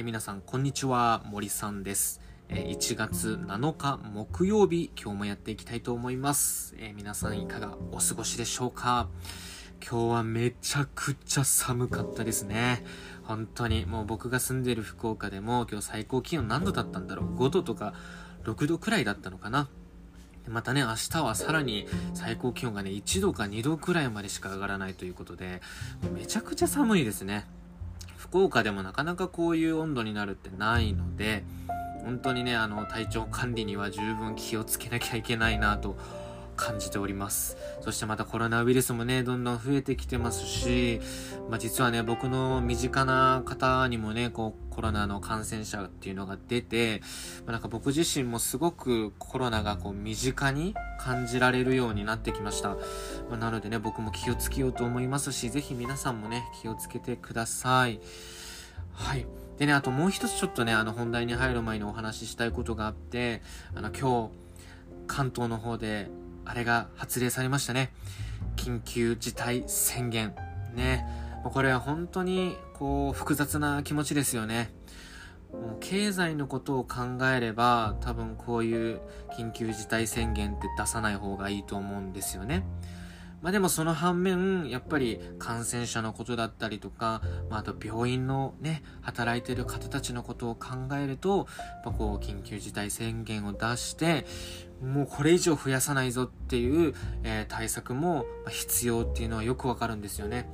えー、皆さん、こんにちは。森さんです。えー、1月7日木曜日、今日もやっていきたいと思います。えー、皆さんいかがお過ごしでしょうか？今日はめちゃくちゃ寒かったですね。本当に、もう僕が住んでる福岡でも今日最高気温何度だったんだろう ?5 度とか6度くらいだったのかな？またね、明日はさらに最高気温がね、1度か2度くらいまでしか上がらないということで、めちゃくちゃ寒いですね。福岡でもなかなかこういう温度になるってないので、本当にね、あの、体調管理には十分気をつけなきゃいけないなと感じております。そしてまたコロナウイルスもね、どんどん増えてきてますし、まあ、実はね、僕の身近な方にもね、こう、コロナの感染者っていうのが出て、まあ、なんか僕自身もすごくコロナがこう、身近に感じられるようになってきました。まあ、なのでね、僕も気をつけようと思いますし、ぜひ皆さんもね、気をつけてください。はい。でね、あともう一つちょっとね、あの本題に入る前にお話ししたいことがあって、あの今日、関東の方であれが発令されましたね。緊急事態宣言。ね。これは本当に、こう、複雑な気持ちですよね。もう経済のことを考えれば、多分こういう緊急事態宣言って出さない方がいいと思うんですよね。まあでもその反面、やっぱり感染者のことだったりとか、まああと病院のね、働いてる方たちのことを考えると、やっぱこう緊急事態宣言を出して、もうこれ以上増やさないぞっていう、えー、対策も必要っていうのはよくわかるんですよね。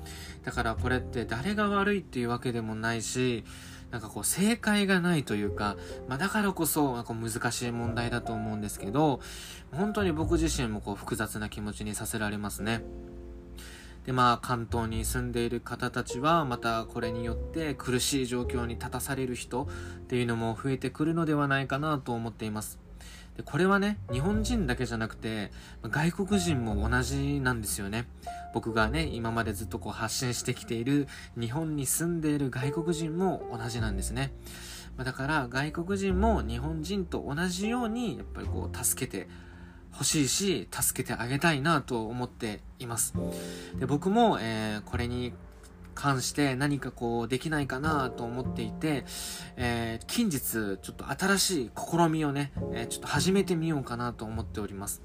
だからこれって誰が悪いっていうわけでもないし、なんかこう正解がないというか、まあ、だからこそこう難しい問題だと思うんですけど、本当に僕自身もこう複雑な気持ちにさせられますね。でまあ関東に住んでいる方たちはまたこれによって苦しい状況に立たされる人っていうのも増えてくるのではないかなと思っています。でこれはね、日本人だけじゃなくて、外国人も同じなんですよね。僕がね、今までずっとこう発信してきている日本に住んでいる外国人も同じなんですね。だから外国人も日本人と同じようにやっぱりこう助けて欲しいし、助けてあげたいなと思っています。で僕も、えー、これに関して何かこうできないかなと思っていて、えー、近日ちょっと新しい試みをね、えー、ちょっと始めてみようかなと思っております。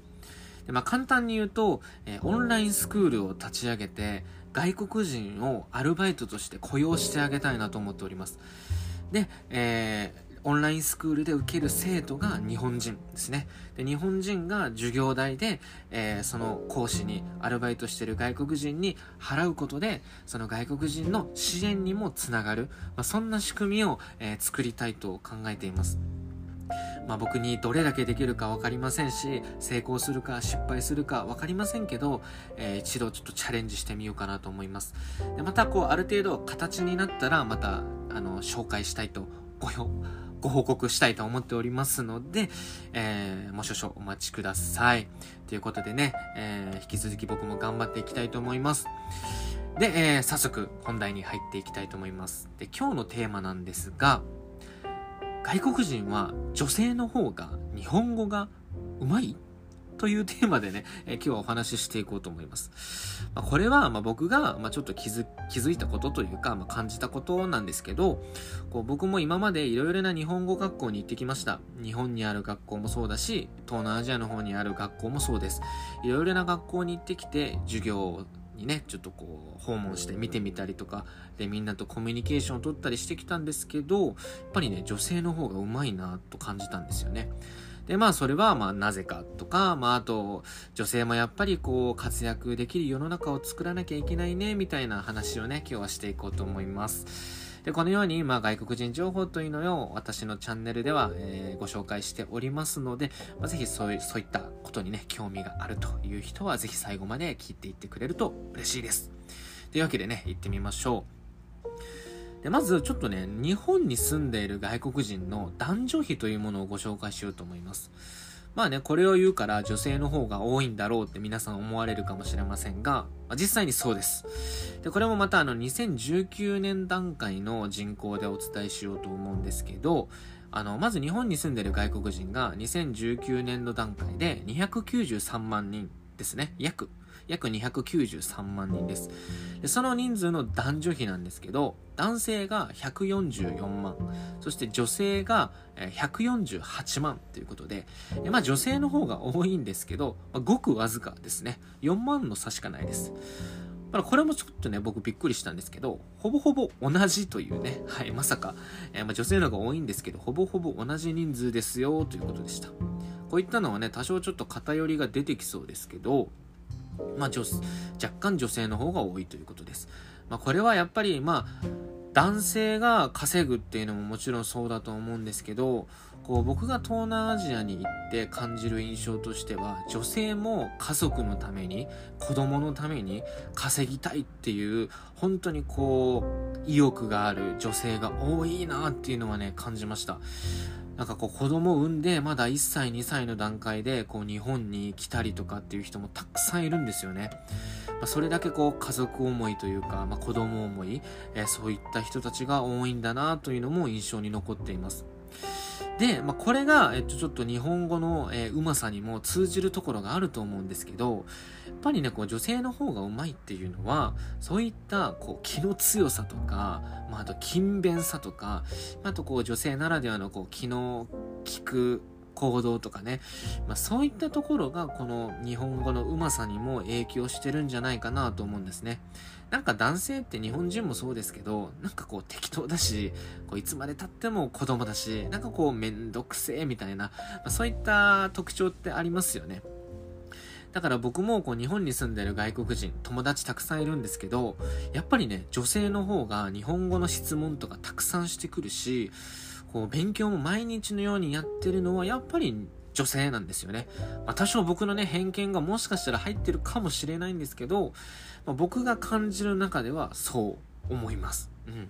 でまあ、簡単に言うと、えー、オンラインスクールを立ち上げて外国人をアルバイトとして雇用してあげたいなと思っております。で、えー、オンラインスクールで受ける生徒が日本人ですね。で、日本人が授業代で、えー、その講師にアルバイトしてる外国人に払うことで、その外国人の支援にもつながる、まあ、そんな仕組みを、えー、作りたいと考えています。まあ、僕にどれだけできるか分かりませんし、成功するか失敗するか分かりませんけど、えー、一度ちょっとチャレンジしてみようかなと思います。でまた、こう、ある程度形になったら、また、あの、紹介したいと、ごよ、ご報告したいと思っておりますので、えー、もう少々お待ちください。ということでね、えー、引き続き僕も頑張っていきたいと思います。で、えー、早速本題に入っていきたいと思います。で、今日のテーマなんですが、外国人は女性の方が日本語がうまいというテーマでね、え今日はお話ししていこうと思います。まあ、これは、ま僕が、まちょっと気づ気づいたことというか、まあ、感じたことなんですけど、こう僕も今までいろいろな日本語学校に行ってきました。日本にある学校もそうだし、東南アジアの方にある学校もそうです。いろいろな学校に行ってきて、授業にね、ちょっとこう、訪問して見てみたりとか、で、みんなとコミュニケーションを取ったりしてきたんですけど、やっぱりね、女性の方がうまいなと感じたんですよね。で、まあ、それは、まあ、なぜかとか、まあ、あと、女性もやっぱりこう、活躍できる世の中を作らなきゃいけないね、みたいな話をね、今日はしていこうと思います。で、このように、まあ、外国人情報というのを私のチャンネルでは、えー、ご紹介しておりますので、まあ、ぜひそういう、そういったことにね、興味があるという人は、ぜひ最後まで聞いていってくれると嬉しいです。というわけでね、行ってみましょう。で、まずちょっとね、日本に住んでいる外国人の男女比というものをご紹介しようと思います。まあね、これを言うから女性の方が多いんだろうって皆さん思われるかもしれませんが、実際にそうです。で、これもまたあの2019年段階の人口でお伝えしようと思うんですけど、あの、まず日本に住んでる外国人が2019年度段階で293万人ですね。約約293万人です。でその人数の男女比なんですけど、男性が144万、そして女性が148万ということで、まあ女性の方が多いんですけど、まあ、ごくわずかですね。4万の差しかないです。まあ、これもちょっとね、僕びっくりしたんですけど、ほぼほぼ同じというね、はい、まさか、えー、まあ、女性の方が多いんですけど、ほぼほぼ同じ人数ですよということでした。こういったのはね、多少ちょっと偏りが出てきそうですけど、まあ、若干女性の方が多いということです。まあ、これはやっぱり、まあ、男性が稼ぐっていうのももちろんそうだと思うんですけど、こう僕が東南アジアに行って感じる印象としては女性も家族のために子供のために稼ぎたいっていう本当にこう意欲がある女性が多いなっていうのはね感じましたなんかこう子供を産んでまだ1歳2歳の段階でこう日本に来たりとかっていう人もたくさんいるんですよね。まあ、それだけこう家族思いというか、まあ、子供思い、えー、そういった人たちが多いんだなというのも印象に残っています。で、まあ、これが、えっと、ちょっと日本語の、えー、うまさにも通じるところがあると思うんですけど、やっぱりね、こう、女性の方がうまいっていうのは、そういった、こう、気の強さとか、まあ、あと、勤勉さとか、あと、こう、女性ならではの、こう、気の利く行動とかね、まあ、そういったところが、この日本語のうまさにも影響してるんじゃないかなと思うんですね。なんか男性って日本人もそうですけど、なんかこう適当だし、こういつまで経っても子供だし、なんかこうめんどくせえみたいな、まあ、そういった特徴ってありますよね。だから僕もこう日本に住んでる外国人、友達たくさんいるんですけど、やっぱりね、女性の方が日本語の質問とかたくさんしてくるし、こう勉強も毎日のようにやってるのはやっぱり女性なんですよね。まあ、多少僕のね、偏見がもしかしたら入ってるかもしれないんですけど、まあ、僕が感じる中ではそう思います。うん。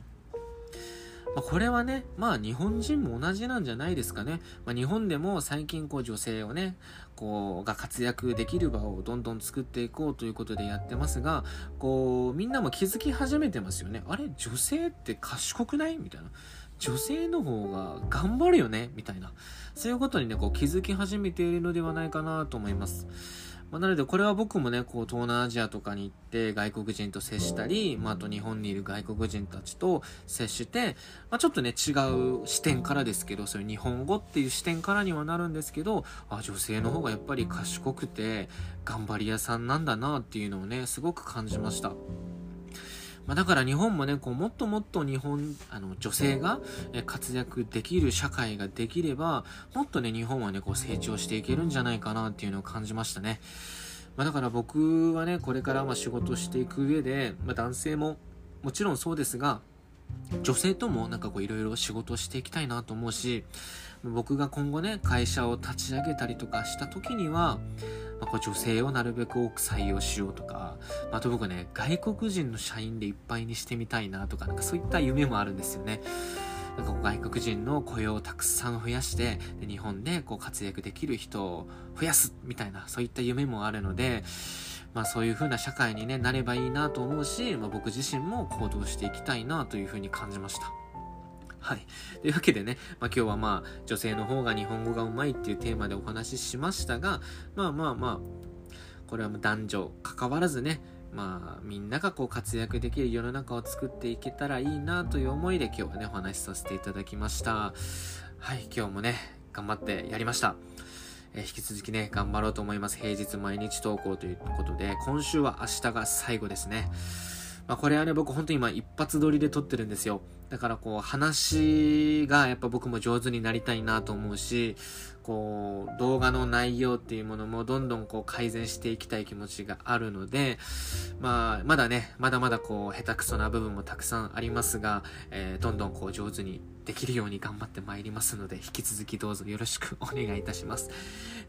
まあ、これはね、まあ日本人も同じなんじゃないですかね。まあ、日本でも最近こう女性をね、こう、が活躍できる場をどんどん作っていこうということでやってますが、こう、みんなも気づき始めてますよね。あれ女性って賢くない？みたいな。女性の方が頑張るよねみたいな。そういうことにね、こう気づき始めているのではないかなと思います。まあ、なのでこれは僕もね、こう東南アジアとかに行って外国人と接したり、まあ、あと日本にいる外国人たちと接して、まあ、ちょっとね、違う視点からですけど、そういう日本語っていう視点からにはなるんですけど、あ、女性の方がやっぱり賢くて頑張り屋さんなんだなっていうのをね、すごく感じました。まあ、だから日本もね、こう、もっともっと日本、あの、女性が活躍できる社会ができれば、もっとね、日本はね、こう、成長していけるんじゃないかなっていうのを感じましたね。まあ、だから僕はね、これからま仕事していく上で、まあ、男性ももちろんそうですが、女性ともなんかこういろいろ仕事していきたいなと思うし、僕が今後ね、会社を立ち上げたりとかした時には、まあ、こう女性をなるべく多く採用しようとか、あと僕ね、外国人の社員でいっぱいにしてみたいなとか、なんかそういった夢もあるんですよね。なんか外国人の雇用をたくさん増やしてで日本でこう活躍できる人を増やすみたいなそういった夢もあるのでまあそういう風な社会に、ね、なればいいなと思うし、まあ、僕自身も行動していきたいなという風に感じました。はい。というわけでね、まあ、今日はまあ、女性の方が日本語がうまいっていうテーマでお話ししましたが、まあまあまあ、これは男女関わらずね、まあ、みんながこう活躍できる世の中を作っていけたらいいなという思いで今日はね、お話しさせていただきました。はい、今日もね、頑張ってやりました。えー、引き続きね、頑張ろうと思います。平日毎日投稿ということで、今週は明日が最後ですね。まあ、これはね、僕本当に今一発撮りで撮ってるんですよ。だからこう、話がやっぱ僕も上手になりたいなと思うし、こう、動画の内容っていうものもどんどんこう改善していきたい気持ちがあるので、まあ、まだね、まだまだこう、下手くそな部分もたくさんありますが、えー、どんどんこう上手にできるように頑張ってまいりますので、引き続きどうぞよろしくお願いいたします。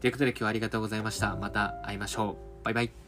ということで今日はありがとうございました。また会いましょう。バイバイ。